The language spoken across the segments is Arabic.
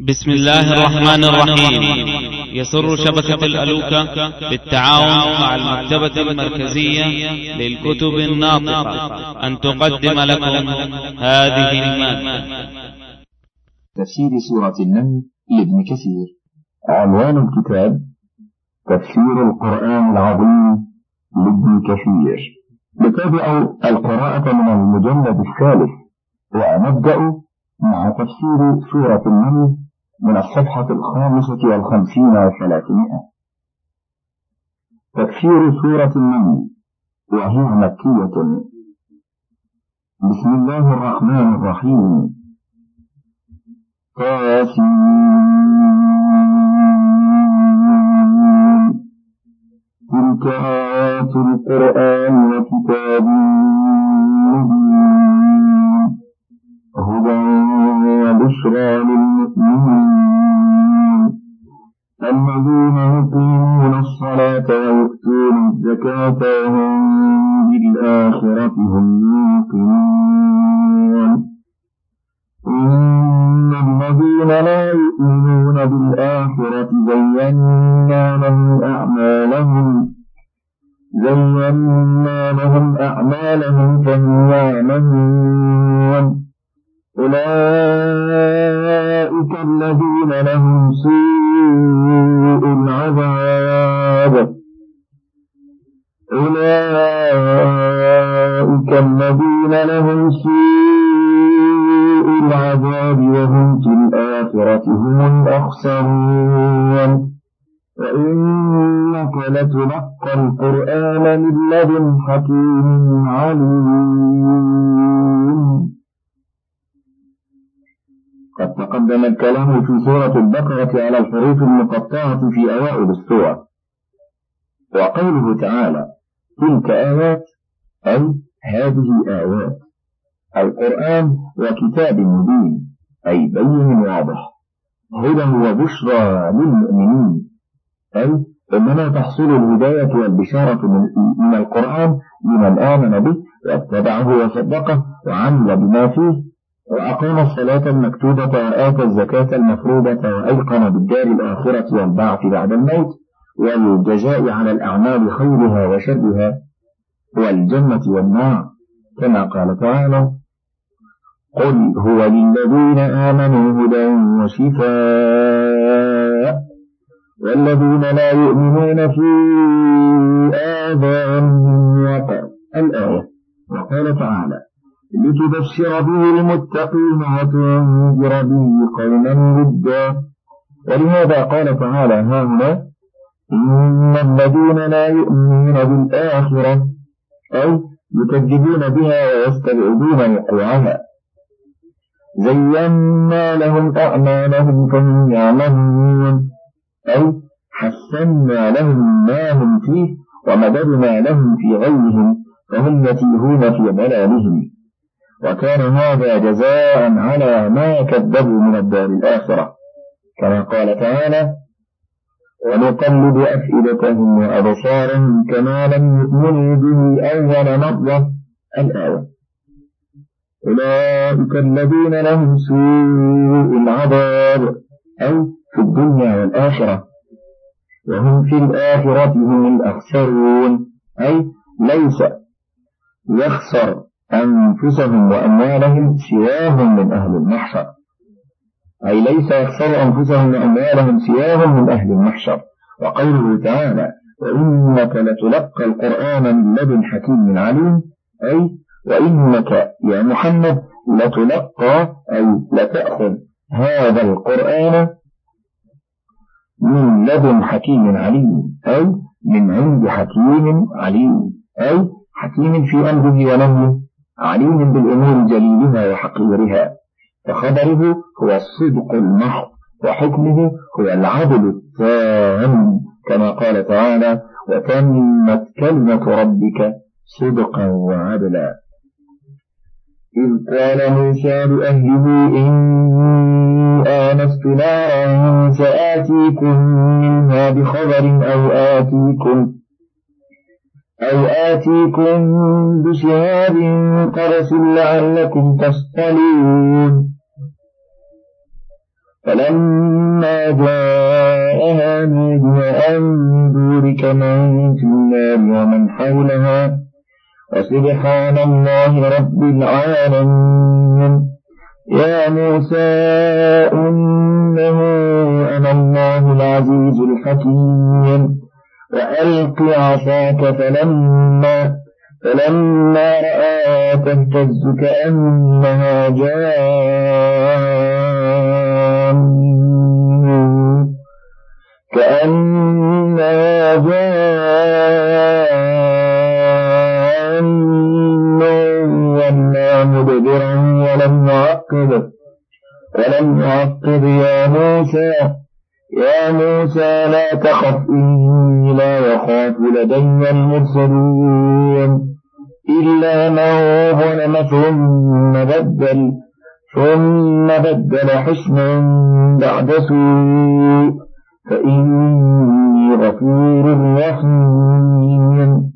بسم الله الرحمن الرحيم. يسر شبكة الألوكة بالتعاون مع المكتبة المركزية للكتب الناطقة. أن تقدم لكم هذه المادة. تفسير سورة النمل لابن كثير. عنوان الكتاب تفسير القرآن العظيم لابن كثير. نتابع القراءة من المجلد الثالث. ونبدأ مع تفسير سورة النمل من الصفحة الخامسة والخمسين وثلاثمائة. تفسير سورة النمل وهي مكية. بسم الله الرحمن الرحيم. قاسم تلك آيات القرآن وكتاب يقيمون الصلاة ويؤتون الزكاة وهم بالآخرة هم حكيم عليم. قد تقدم الكلام في سورة البقرة على الحروف المقطعة في أوائل السور. وقوله تعالى تلك آيات أي هذه آيات القرآن وكتاب مبين أي بين واضح هدى وبشرى للمؤمنين أي إنما تحصل الهداية والبشارة من, القرآن لمن آمن به واتبعه وصدقه وعمل بما فيه وأقام الصلاة المكتوبة وآتى الزكاة المفروضة وأيقن بالدار الآخرة والبعث بعد الموت والجزاء على الأعمال خيرها وشرها والجنة والنار كما قال تعالى قل هو للذين آمنوا هدى وشفاء والذين لا يؤمنون في آذانهم وقر. الآية. وقال تعالى لتبشر به المتقين وتنذر به قوما ودا ولهذا قال تعالى هنا؟ إن الذين لا يؤمنون بالآخرة أي يكذبون بها ويستبعدون وقوعها. زينا لهم أعمالهم فهم يعلمون. أي حسنا لهم ما هم فيه ومددنا لهم في غيهم فهم يتيهون في ضلالهم. وكان هذا جزاء على ما كذبوا من الدار الآخرة. كما قال تعالى ونقلب أفئدتهم وأبصارهم كما لم يؤمنوا به أول مرة. الآية. أولئك الذين لهم سوء العذاب أي في الدنيا والآخرة. وهم في الآخرة هم الأخسرون. أي ليس يخسر أنفسهم وأموالهم سواهم من أهل المحشر. أي ليس يخسر أنفسهم وأموالهم سواهم من أهل المحشر. وقوله تعالى وإنك لتلقى القرآن من لدن حكيم عليم. أي وإنك يا محمد لتلقى أي لتأخذ هذا القرآن من لدن حكيم عليم أي من عند حكيم عليم أي حكيم في أمره ونهيه عليم بالأمور جليلها وحقيرها. فخبره هو الصدق المحض وحكمه هو العدل التام كما قال تعالى وتمت كلمة ربك صدقا وعدلا. إذ قال موسى لأهله إني آنست نارا سآتيكم منها بخبر أو آتيكم أو آتيكم بشهاب قرس لعلكم تصطلون. فلما جاءها نودي أن بورك من في النار ومن حولها وسبحان الله رب العالمين. يا موسى إنه أنا الله العزيز الحكيم. وألق عصاك فلما فلما رأى تهتز كأنها جان. كأنها جان. مدبرا ولم يعقب. ولم يعقب يا موسى. يا موسى لا تخف إني لا يخاف لدي المرسلون. إلا من ظلم ثم بدل ثم بدل حسنا بعد سوء. فإني غفور رحيم.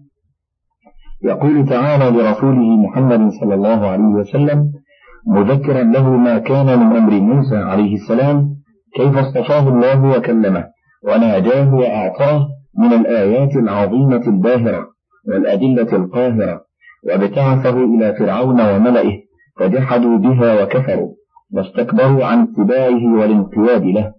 يقول تعالى لرسوله محمد صلى الله عليه وسلم مذكرا له ما كان من أمر موسى عليه السلام كيف اصطفاه الله وكلمه وناجاه وأعطاه من الآيات العظيمة الباهرة والأدلة القاهرة وابتعثه إلى فرعون وملئه فجحدوا بها وكفروا واستكبروا عن اتباعه والانقياد له.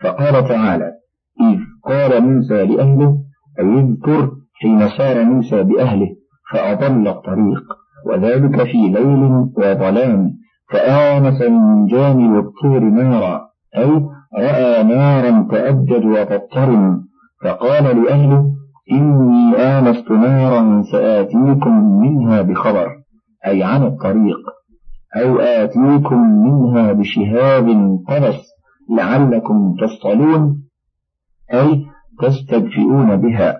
فقال تعالى إذ قال موسى لأهله أي اذكر حين سار موسى بأهله. فأضل الطريق وذلك في ليل وظلام فآنس من جانب الطور نارا أي رأى نارا تأجج وتضطرم فقال لأهله إني آنست نارا سآتيكم منها بخبر أي عن الطريق أو آتيكم منها بشهاب قبس لعلكم تصطلون أي تستدفئون بها.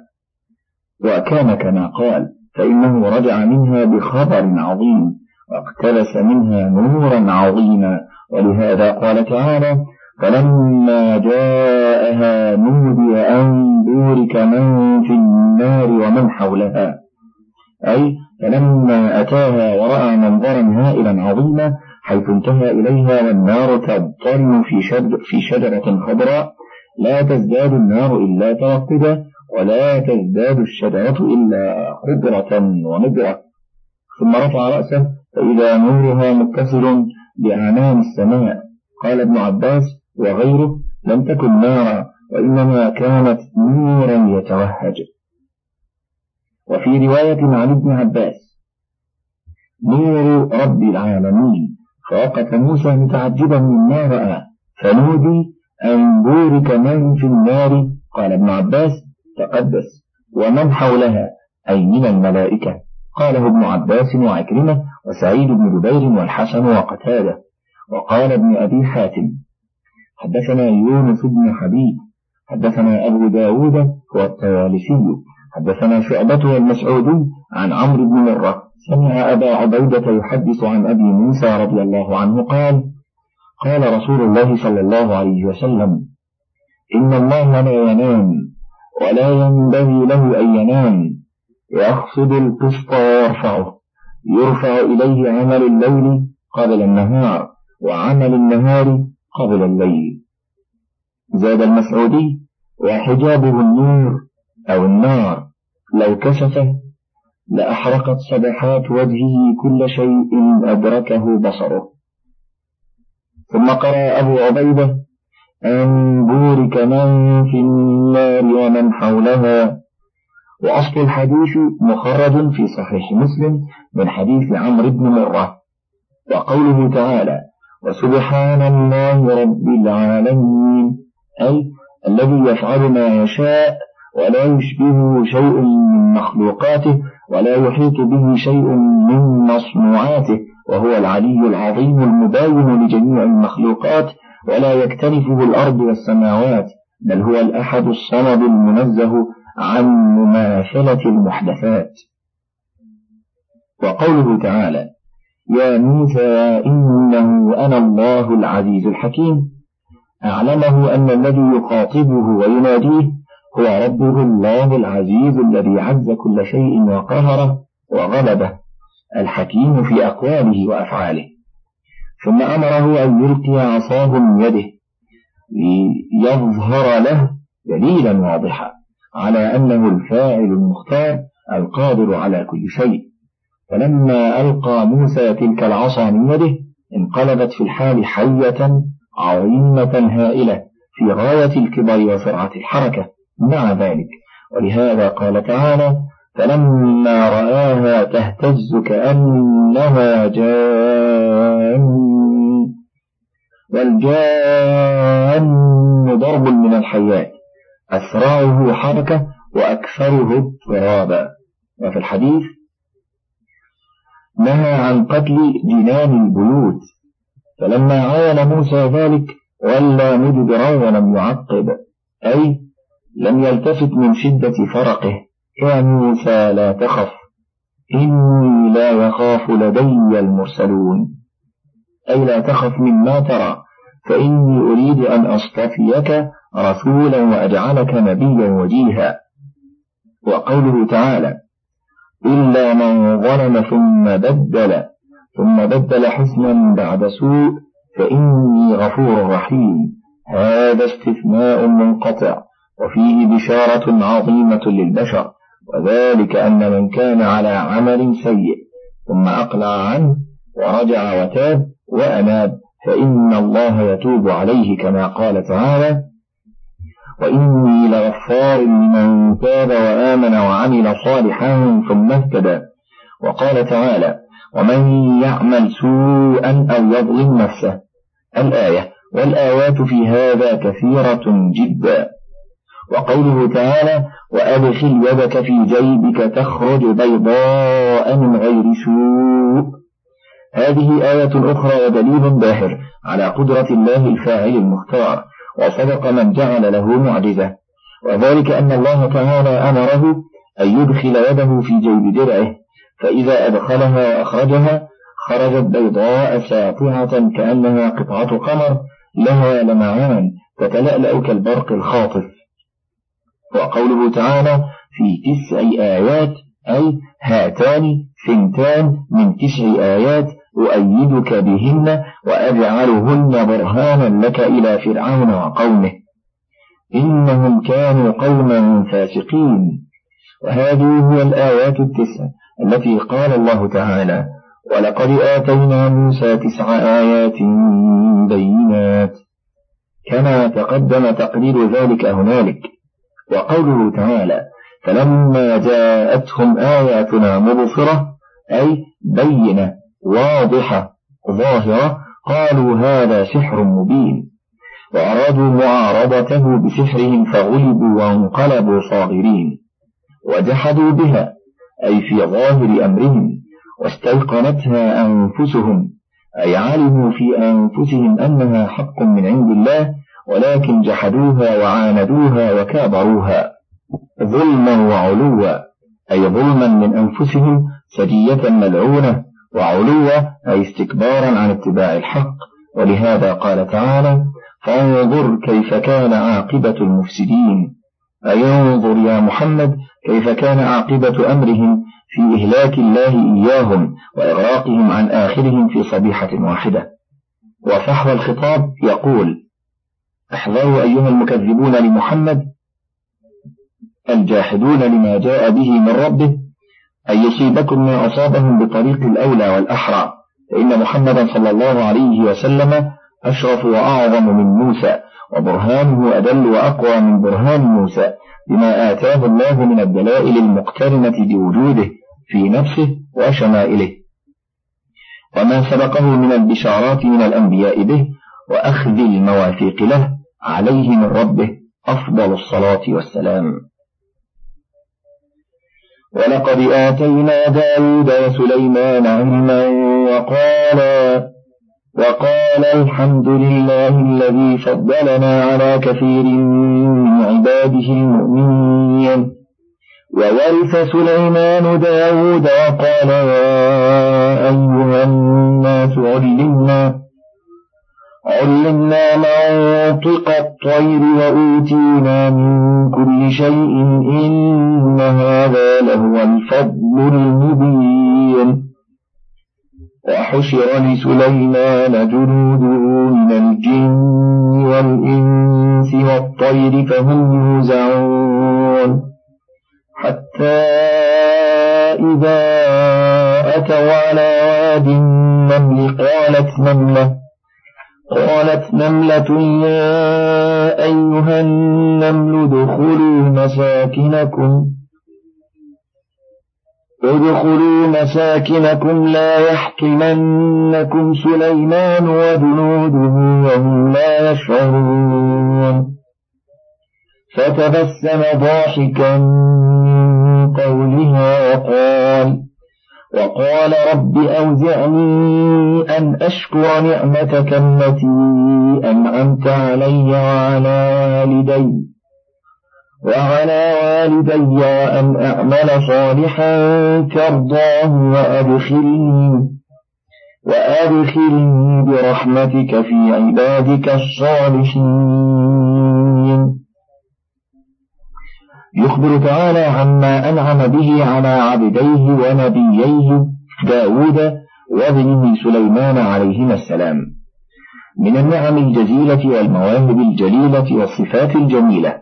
وكان كما قال فإنه رجع منها بخبر عظيم واقتبس منها نورا عظيما. ولهذا قال تعالى فلما جاءها نودي أن بورك من في النار ومن حولها. أي فلما أتاها ورأى منظرا هائلا عظيما حيث انتهى إليها والنار تضطرم في, في شجرة خضراء لا تزداد النار إلا توقدا ولا تزداد الشجرة إلا خضرة ونضرة ثم رفع رأسه فإذا نورها متصل بأعنان السماء. قال ابن عباس وغيره لم تكن نارا وإنما كانت نورا يتوهج. وفي رواية عن ابن عباس نور رب العالمين. فوقف موسى متعجبا مما رأى. فنودي أن بورك من في النار؟ قال ابن عباس تقدس ومن حولها أي من الملائكة. قاله ابن عباس وعكرمة وسعيد بن جبير والحسن وقتادة. وقال ابن أبي حاتم حدثنا يونس بن حبيب حدثنا أبو داود هو الطيالسي حدثنا شعبة والمسعودي عن عمرو بن مرة. سمع أبا عبيدة يحدث عن أبي موسى رضي الله عنه قال قال رسول الله صلى الله عليه وسلم إن الله لا ينام ولا ينبغي له أن ينام. يخفض القسط ويرفعه. يرفع إليه عمل الليل قبل النهار وعمل النهار قبل الليل. زاد المسعودي وحجابه النور أو النار لو كشفه لأحرقت صبحات وجهه كل شيء أدركه بصره. ثم قرأ أبو عبيدة أن بورك من في النار ومن حولها. وأصل الحديث مخرج في صحيح مسلم من حديث عمرو بن مرة. وقوله تعالى وسبحان الله رب العالمين أي الذي يفعل ما يشاء ولا يشبهه شيء من مخلوقاته ولا يحيط به شيء من مصنوعاته وهو العلي العظيم المباين لجميع المخلوقات ولا يكتنفه الأرض والسماوات بل هو الأحد الصمد المنزه عن مماثلة المحدثات. وقوله تعالى يا موسى إنه أنا الله العزيز الحكيم أعلمه أن الذي يخاطبه ويناديه هو ربه الله العزيز الذي عز كل شيء وقهره وغلبه الحكيم في أقواله وأفعاله. ثم أمره أن يلقي عصاه من يده ليظهر له دليلا واضحا على أنه الفاعل المختار القادر على كل شيء. فلما ألقى موسى تلك العصا من يده انقلبت في الحال حية عظيمة هائلة في غاية الكبر وسرعة الحركة. مع ذلك ولهذا قال تعالى فلما رآها تهتز كأنها جان والجان ضرب من الحيات. أسرعه حركة وأكثره اضطرابا. وفي الحديث نهى عن قتل جنان البيوت. فلما عاين موسى ذلك ولى مدبرا ولم يعقب. أي لم يلتفت من شدة فرقه. يا موسى لا تخف. إني لا يخاف لدي المرسلون. أي لا تخف مما ترى فإني أريد أن أصطفيك رسولا وأجعلك نبيا وجيها. وقوله تعالى إلا من ظلم ثم بدل ثم بدل حسنا بعد سوء فإني غفور رحيم. هذا استثناء منقطع وفيه بشارة عظيمة للبشر وذلك أن من كان على عمل سيء ثم أقلع عنه ورجع وتاب وأناب فإن الله يتوب عليه كما قال تعالى وإني لغفار لمن تاب وآمن وعمل صالحا ثم اهتدى. وقال تعالى ومن يعمل سوءا أو يظلم نفسه. الآية والآيات في هذا كثيرة جدا. وقوله تعالى وأدخل يدك في جيبك تخرج بيضاء من غير سوء. هذه آية أخرى ودليل باهر على قدرة الله الفاعل المختار وصدق من جعل له معجزة. وذلك أن الله تعالى أمره أن يدخل يده في جيب درعه فإذا أدخلها وأخرجها خرجت بيضاء ساطعة كأنها قطعة قمر لها لمعان تتلألأ كالبرق الخاطف. وقوله تعالى في تسع آيات أي هاتان ثنتان من تسع آيات أؤيدك بهن وأجعلهن برهانا لك إلى فرعون وقومه. إنهم كانوا قوما فاسقين. وهذه هي الآيات التسع التي قال الله تعالى ولقد آتينا موسى تسع آيات بينات. كما تقدم تقرير ذلك هنالك. وقوله تعالى فلما جاءتهم آياتنا مبصرة أي بينة. واضحة. ظاهرة قالوا هذا سحر مبين. وأرادوا معارضته بسحرهم فغلبوا وانقلبوا صاغرين. وجحدوا بها. أي في ظاهر أمرهم. واستيقنتها أنفسهم. أي علموا في أنفسهم أنها حق من عند الله. ولكن جحدوها وعاندوها وكابروها. ظلما وعلوا. أي ظلما من أنفسهم. سجية ملعونة. وعلوا أي استكبارا عن اتباع الحق. ولهذا قال تعالى فانظر كيف كان عاقبة المفسدين. أي انظر يا محمد كيف كان عاقبة أمرهم في إهلاك الله إياهم وإغراقهم عن آخرهم في صبيحة واحدة. وفحوى الخطاب يقول أحذروا أيها المكذبون لمحمد الجاحدون لما جاء به من ربه أن يصيبكم ما أصابهم بطريق الأولى والأحرى فإن محمدا صلى الله عليه وسلم أشرف وأعظم من موسى وبرهانه أدل وأقوى من برهان موسى بما آتاه الله من الدلائل المقترنة بوجوده في نفسه وشمائله. وما سبقه من البشارات من الأنبياء به وأخذ المواثيق له عليه من ربه أفضل الصلاة والسلام. ولقد آتينا داود وسليمان علما وقالا وقال الحمد لله الذي فضلنا على كثير من عباده المؤمنين. وورث سليمان داود وقال يا أيها الناس علمنا علمنا منطق الطير وأوتينا من كل شيء إن هذا لهو الفضل المبين. وحشر لسليمان جنوده من الجن والإنس والطير فهم يوزعون. حتى إذا أتوا على واد النمل قالت نملة قالت نملة يا أيها النمل ادخلوا مساكنكم. ادخلوا مساكنكم لا يحطمنكم سليمان وجنوده وهم لا يشعرون. فتبسم ضاحكا من قولها وقال وقال رب أوزعني أن أشكر نعمتك التي أنعمت علي وعلى والدي وعلى والدي وأن أعمل صالحا ترضاه وأدخلني وأدخلني برحمتك في عبادك الصالحين. يخبر تعالى عما أنعم به على عبديه ونبييه داود وابنه سليمان عليهما السلام. من النعم الجزيلة والمواهب الجليلة والصفات الجميلة.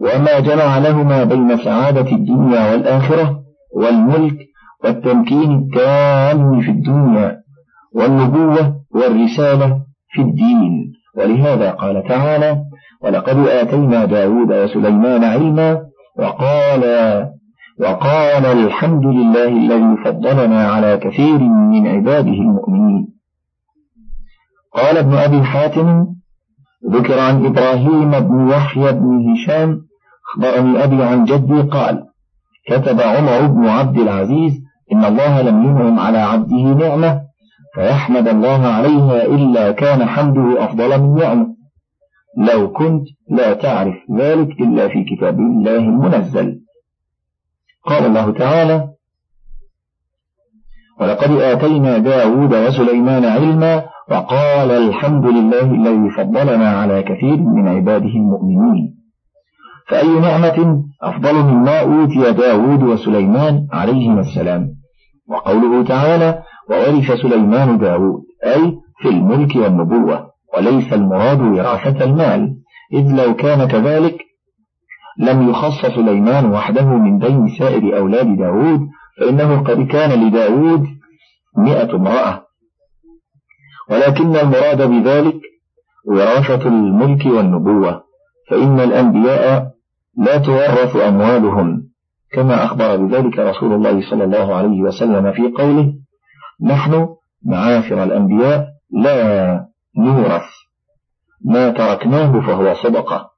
وما جمع لهما بين سعادة الدنيا والآخرة والملك والتمكين التام في الدنيا والنبوة والرسالة في الدين. ولهذا قال تعالى ولقد آتينا داود وسليمان علما وقال وقال الحمد لله الذي فضلنا على كثير من عباده المؤمنين. قال ابن أبي حاتم ذكر عن إبراهيم بن يحيى بن هشام أخبرني أبي عن جدي قال كتب عمر بن عبد العزيز إن الله لم ينعم على عبده نعمة فيحمد الله عليها إلا كان حمده أفضل من نعمه لو كنت لا تعرف ذلك إلا في كتاب الله المنزل. قال الله تعالى ولقد آتينا داود وسليمان علما وقال الحمد لله الذي فضلنا على كثير من عباده المؤمنين. فأي نعمة أفضل مما أوتي داود وسليمان عليهما السلام؟ وقوله تعالى وورث سليمان داود أي في الملك والنبوة. وليس المراد وراثة المال إذ لو كان كذلك لم يخص سليمان وحده من بين سائر أولاد داود فإنه قد كان لداود مئة امرأة. ولكن المراد بذلك وراثة الملك والنبوة فإن الأنبياء لا تورث أموالهم كما أخبر بذلك رسول الله صلى الله عليه وسلم في قوله نحن معاشر الأنبياء لا نورث. ما تركناه فهو صدقة.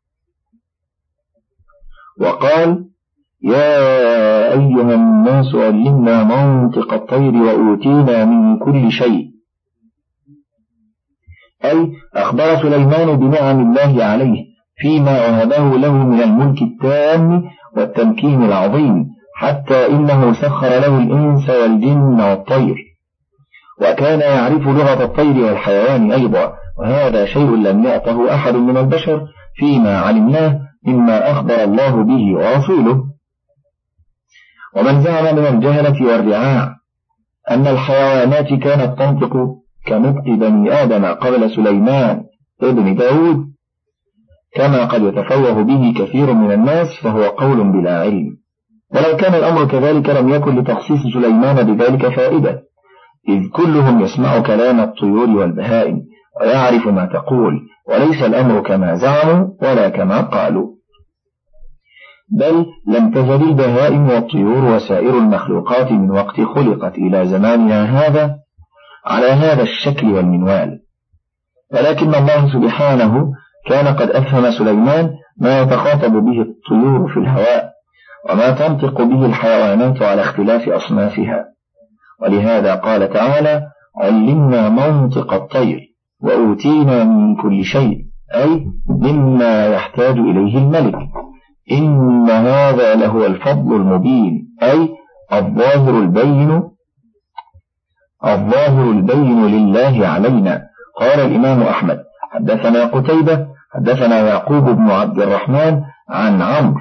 وقال يا أيها الناس علمنا منطق الطير وأوتينا من كل شيء. أي أخبر سليمان بنعم الله عليه فيما وهبه له من الملك التام والتمكين العظيم حتى إنه سخر له الإنس والجن والطير. وكان يعرف لغة الطير والحيوان أيضا وهذا شيء لم يعطه أحد من البشر فيما علمناه مما أخبر الله به ورسوله. ومن زعم من الجهلة والرعاع أن الحيوانات كانت تنطق كنطق بني آدم قبل سليمان ابن داود كما قد يتفوه به كثير من الناس فهو قول بلا علم. ولو كان الأمر كذلك لم يكن لتخصيص سليمان بذلك فائدة. إذ كلهم يسمع كلام الطيور والبهائم ويعرف ما تقول وليس الأمر كما زعموا ولا كما قالوا. بل لم تزل البهائم والطيور وسائر المخلوقات من وقت خلقت إلى زماننا هذا على هذا الشكل والمنوال. ولكن الله سبحانه كان قد أفهم سليمان ما يتخاطب به الطيور في الهواء وما تنطق به الحيوانات على اختلاف أصنافها. ولهذا قال تعالى علمنا منطق الطير وأوتينا من كل شيء أي مما يحتاج إليه الملك. إن هذا لهو الفضل المبين أي الظاهر البين الظاهر البين لله علينا. قال الإمام أحمد حدثنا قتيبة حدثنا يعقوب بن عبد الرحمن عن عمرو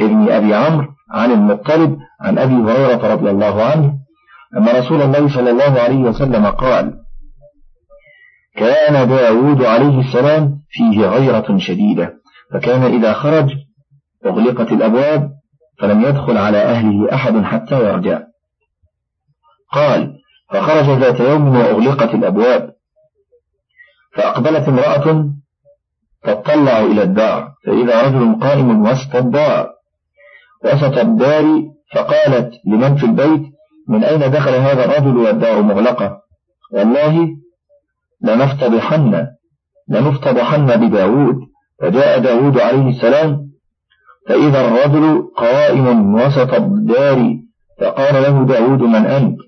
ابن أبي عمرو عن المطلب عن أبي هريرة رضي الله عنه أن رسول الله صلى الله عليه وسلم قال كان داود عليه السلام فيه غيرة شديدة فكان إذا خرج أغلقت الأبواب فلم يدخل على أهله أحد حتى يرجع. قال فخرج ذات يوم وأغلقت الأبواب فأقبلت امرأة تطلع إلى الدار فإذا رجل قائم وسط الدار وسط الدار فقالت لمن في البيت؟ من أين دخل هذا الرجل والدار مغلقة؟ والله لنفتضحن لنفتضحن بداود فجاء داود عليه السلام فإذا الرجل قائم وسط الدار فقال له داود من أنت؟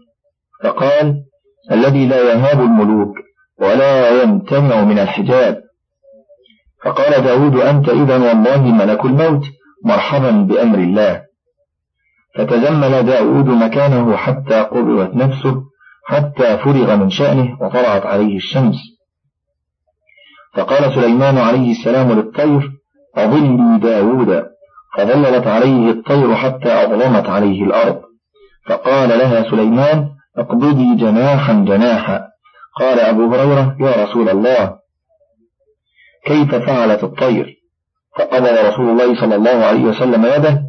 فقال الذي لا يهاب الملوك ولا يمتنع من الحجاب. فقال داود أنت إذا والله ملك الموت مرحبا بأمر الله. فتزمل داود مكانه حتى قبضت نفسه حتى فرغ من شأنه وطلعت عليه الشمس. فقال سليمان عليه السلام للطير أظلي داود. فظللت عليه الطير حتى أظلمت عليه الأرض. فقال لها سليمان اقبضي جناحا جناحا. قال أبو هريرة يا رسول الله. كيف فعلت الطير؟ فقبض رسول الله صلى الله عليه وسلم يده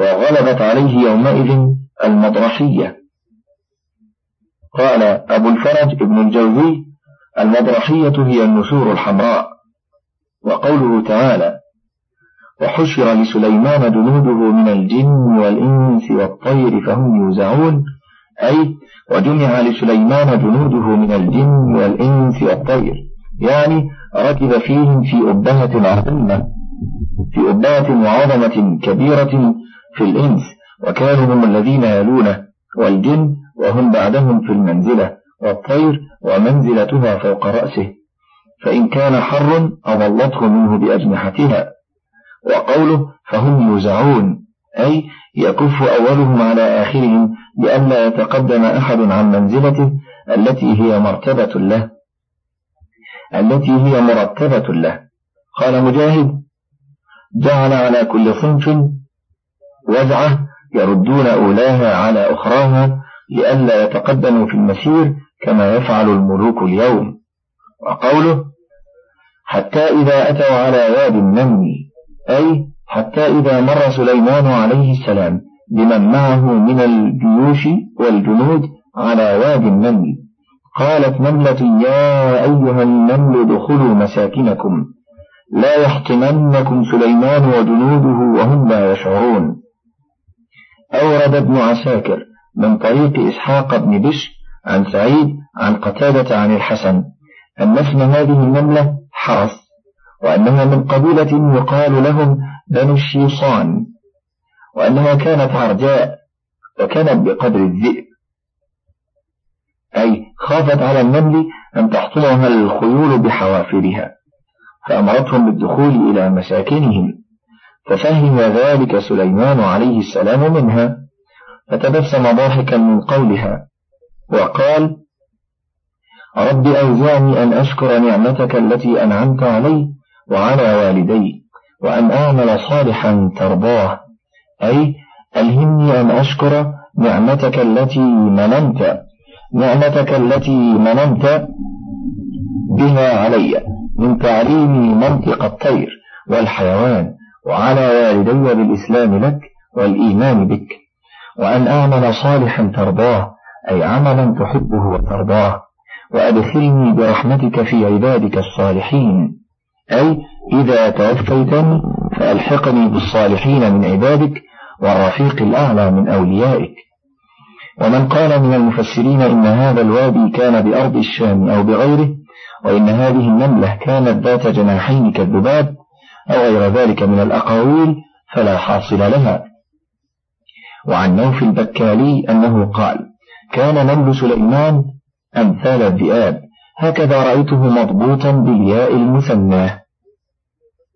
وغلبت عليه يومئذ المطرحية. قال أبو الفرج ابن الجوزي المطرحية هي النسور الحمراء وقوله تعالى وحشر لسليمان جنوده من الجن والإنس والطير فهم يوزعون أي وجمع لسليمان جنوده من الجن والإنس والطير يعني ركب فيهم في أبهة عظيمة في أبهة وعظمة كبيرة في الإنس وكانوا هم الذين يلونه والجن وهم بعدهم في المنزلة والطير ومنزلتها فوق رأسه. فإن كان حر أظلته منه بأجنحتها. وقوله فهم يوزعون أي يكف أولهم على آخرهم لئلا يتقدم أحد عن منزلته التي هي مرتبة له. التي هي مرتبة له. قال مجاهد جعل على كل صنف وزعة يردون أولاها على أخراها لئلا يتقدموا في المسير كما يفعل الملوك اليوم. وقوله حتى إذا أتوا على واد النمل أي حتى إذا مر سليمان عليه السلام بمن معه من الجيوش والجنود على واد النمل قالت نملة يا أيها النمل ادخلوا مساكنكم لا يحطمنكم سليمان وجنوده وهم لا يشعرون. أورد ابن عساكر من طريق إسحاق بن بش عن سعيد عن قتادة عن الحسن أن اسم هذه النملة حرس وأنها من قبيلة يقال لهم بنو الشيصان وأنها كانت عرجاء وكانت بقدر الذئب. أي خافت على النمل أن تحطمها الخيول بحوافرها فأمرتهم بالدخول إلى مساكنهم. ففهم ذلك سليمان عليه السلام منها فتبسم ضاحكا من قولها وقال رب أوزعني أن أشكر نعمتك التي أنعمت علي وعلى والدي وأن أعمل صالحا ترضاه أي ألهمني أن أشكر نعمتك التي مننت نعمتك التي مننت بها علي من تعليم منطق الطير والحيوان وعلى والدي بالإسلام لك والإيمان بك وأن أعمل صالحا ترضاه أي عملا تحبه وترضاه وأدخلني برحمتك في عبادك الصالحين. أي إذا توفيتني فألحقني بالصالحين من عبادك والرفيق الأعلى من أوليائك. ومن قال من المفسرين إن هذا الوادي كان بأرض الشام أو بغيره وإن هذه النملة كانت ذات جناحين كالذباب أو غير ذلك من الأقاويل فلا حاصل لها. وعن نوف البكالي أنه قال كان نمل سليمان أمثال الذئاب هكذا رأيته مضبوطا بالياء المثناه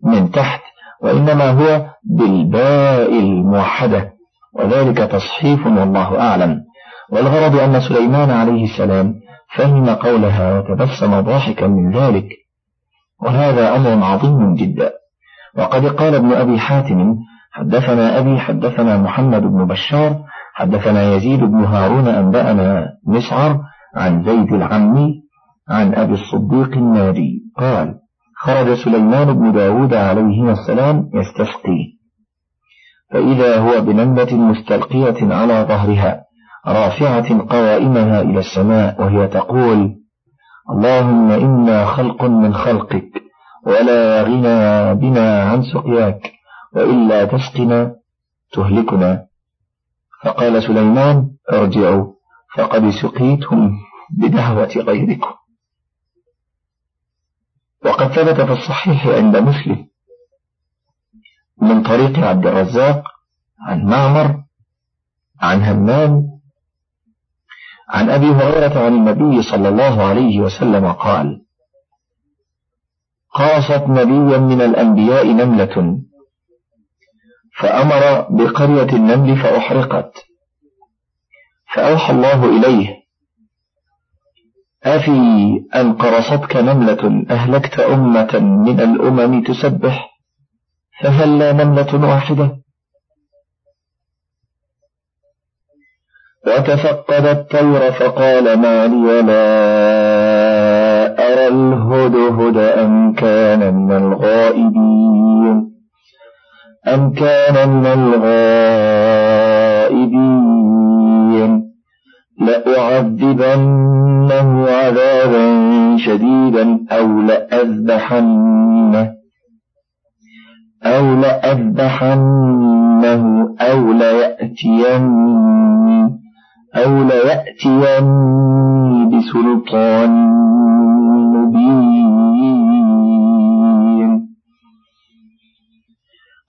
من تحت وإنما هو بالباء الموحدة وذلك تصحيف والله أعلم. والغرض أن سليمان عليه السلام فهم قولها وتبسم ضاحكا من ذلك وهذا أمر عظيم جدا. وقد قال ابن أبي حاتم حدثنا أبي حدثنا محمد بن بشار حدثنا يزيد بن هارون أنبأنا مسعر عن زيد العمي عن أبي الصديق النادي قال خرج سليمان بن داود عليهما السلام يستسقي. فإذا هو بنملة مستلقية على ظهرها رافعة قوائمها إلى السماء وهي تقول اللهم إنا خلق من خلقك. ولا غنى بنا عن سقياك وإلا تسقنا تهلكنا. فقال سليمان ارجعوا فقد سقيتم بدعوة غيركم. وقد ثبت في الصحيح عند مسلم من طريق عبد الرزاق عن معمر عن همام عن أبي هريرة عن النبي صلى الله عليه وسلم قال قاصت نبيا من الأنبياء نملة فأمر بقرية النمل فأحرقت. فأوحى الله إليه أفي أن قرصتك نملة أهلكت أمة من الأمم تسبح فهل لا نملة واحدة؟ وتفقد الطير فقال ما لي لا أرى الهدهد أم كان من الغائبين؟ أم كان من الغائبين؟ لأعذبنه عذابا شديدا أو لأذبحنه أو لأذبحنه أو ليأتيني أو ليأتيني بسلطان مبين.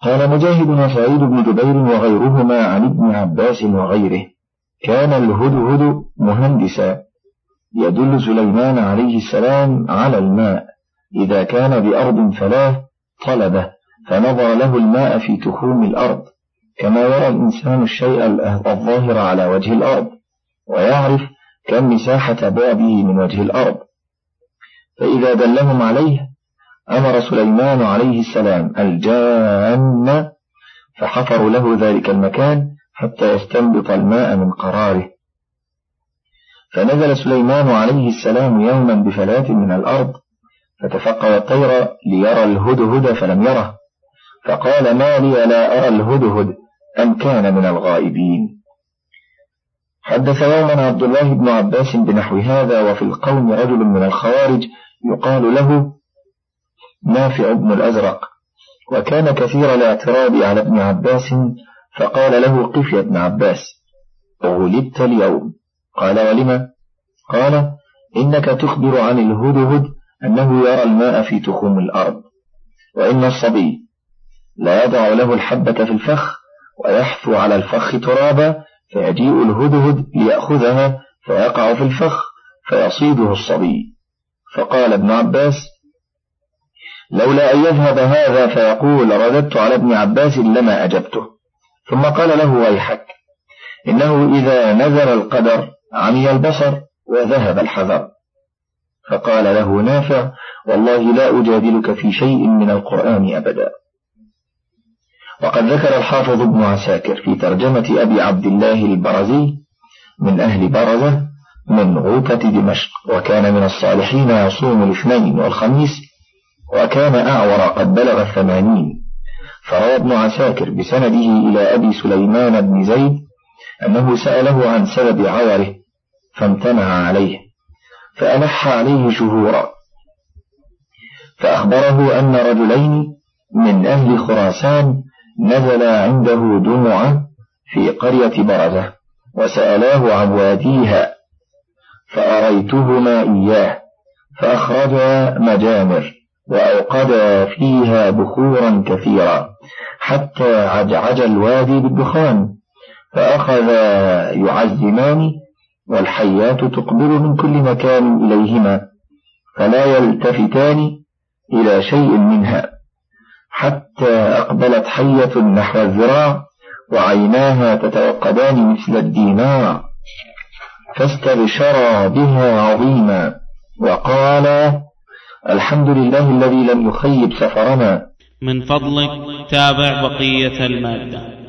قال مجاهد وسعيد بن جبير وغيرهما عن ابن عباس وغيره. كان الهدهد مهندسا. يدل سليمان عليه السلام على الماء. إذا كان بأرض فلاه طلبه فنظر له الماء في تخوم الأرض. كما يرى الإنسان الشيء الظاهر على وجه الأرض ويعرف كم مساحة بعده من وجه الأرض. فإذا دلهم عليه أمر سليمان عليه السلام الجان فحفروا له ذلك المكان حتى يستنبط الماء من قراره. فنزل سليمان عليه السلام يوما بفلاة من الأرض فتفقد الطير ليرى الهدهد فلم يره. فقال ما لي لا أرى الهدهد؟ أم كان من الغائبين. حدث يوما عبد الله بن عباس بنحو هذا وفي القوم رجل من الخوارج يقال له نافع بن الأزرق وكان كثير الاعتراض على ابن عباس فقال له قف يا ابن عباس غلبت اليوم. قال ولم؟ قال إنك تخبر عن الهدهد أنه يرى الماء في تخوم الأرض وإن الصبي لا يضع له الحبة في الفخ ويحثو على الفخ ترابا فيجيء الهدهد ليأخذها فيقع في الفخ فيصيده الصبي. فقال ابن عباس لولا أن يذهب هذا فيقول رددت على ابن عباس لما أجبته. ثم قال له ويحك إنه إذا نزل القدر عمي البصر وذهب الحذر. فقال له نافع والله لا أجادلك في شيء من القرآن أبدا. وقد ذكر الحافظ ابن عساكر في ترجمة أبي عبد الله البرزي من أهل برزة من غوطة دمشق وكان من الصالحين يصوم الاثنين والخميس وكان أعور قد بلغ الثمانين. فروى ابن عساكر بسنده إلى أبي سليمان بن زيد أنه سأله عن سبب عوره فامتنع عليه فألح عليه شهورا. فأخبره أن رجلين من أهل خراسان نزلا عنده دمعة في قرية برزة وسألاه عن واديها فأريتهما إياه فأخرجا مجامر وأوقدا فيها بخورا كثيرا حتى عجعج الوادي بالدخان فأخذ يعزمان والحيات تقبل من كل مكان إليهما فلا يلتفتان إلى شيء منها. حتى أقبلت حية نحو الذراع وعيناها تتوقدان مثل الدينار فاستبشرا بها عظيما وقالا الحمد لله الذي لم يخيب سفرنا. من فضلك تابع بقية المادة.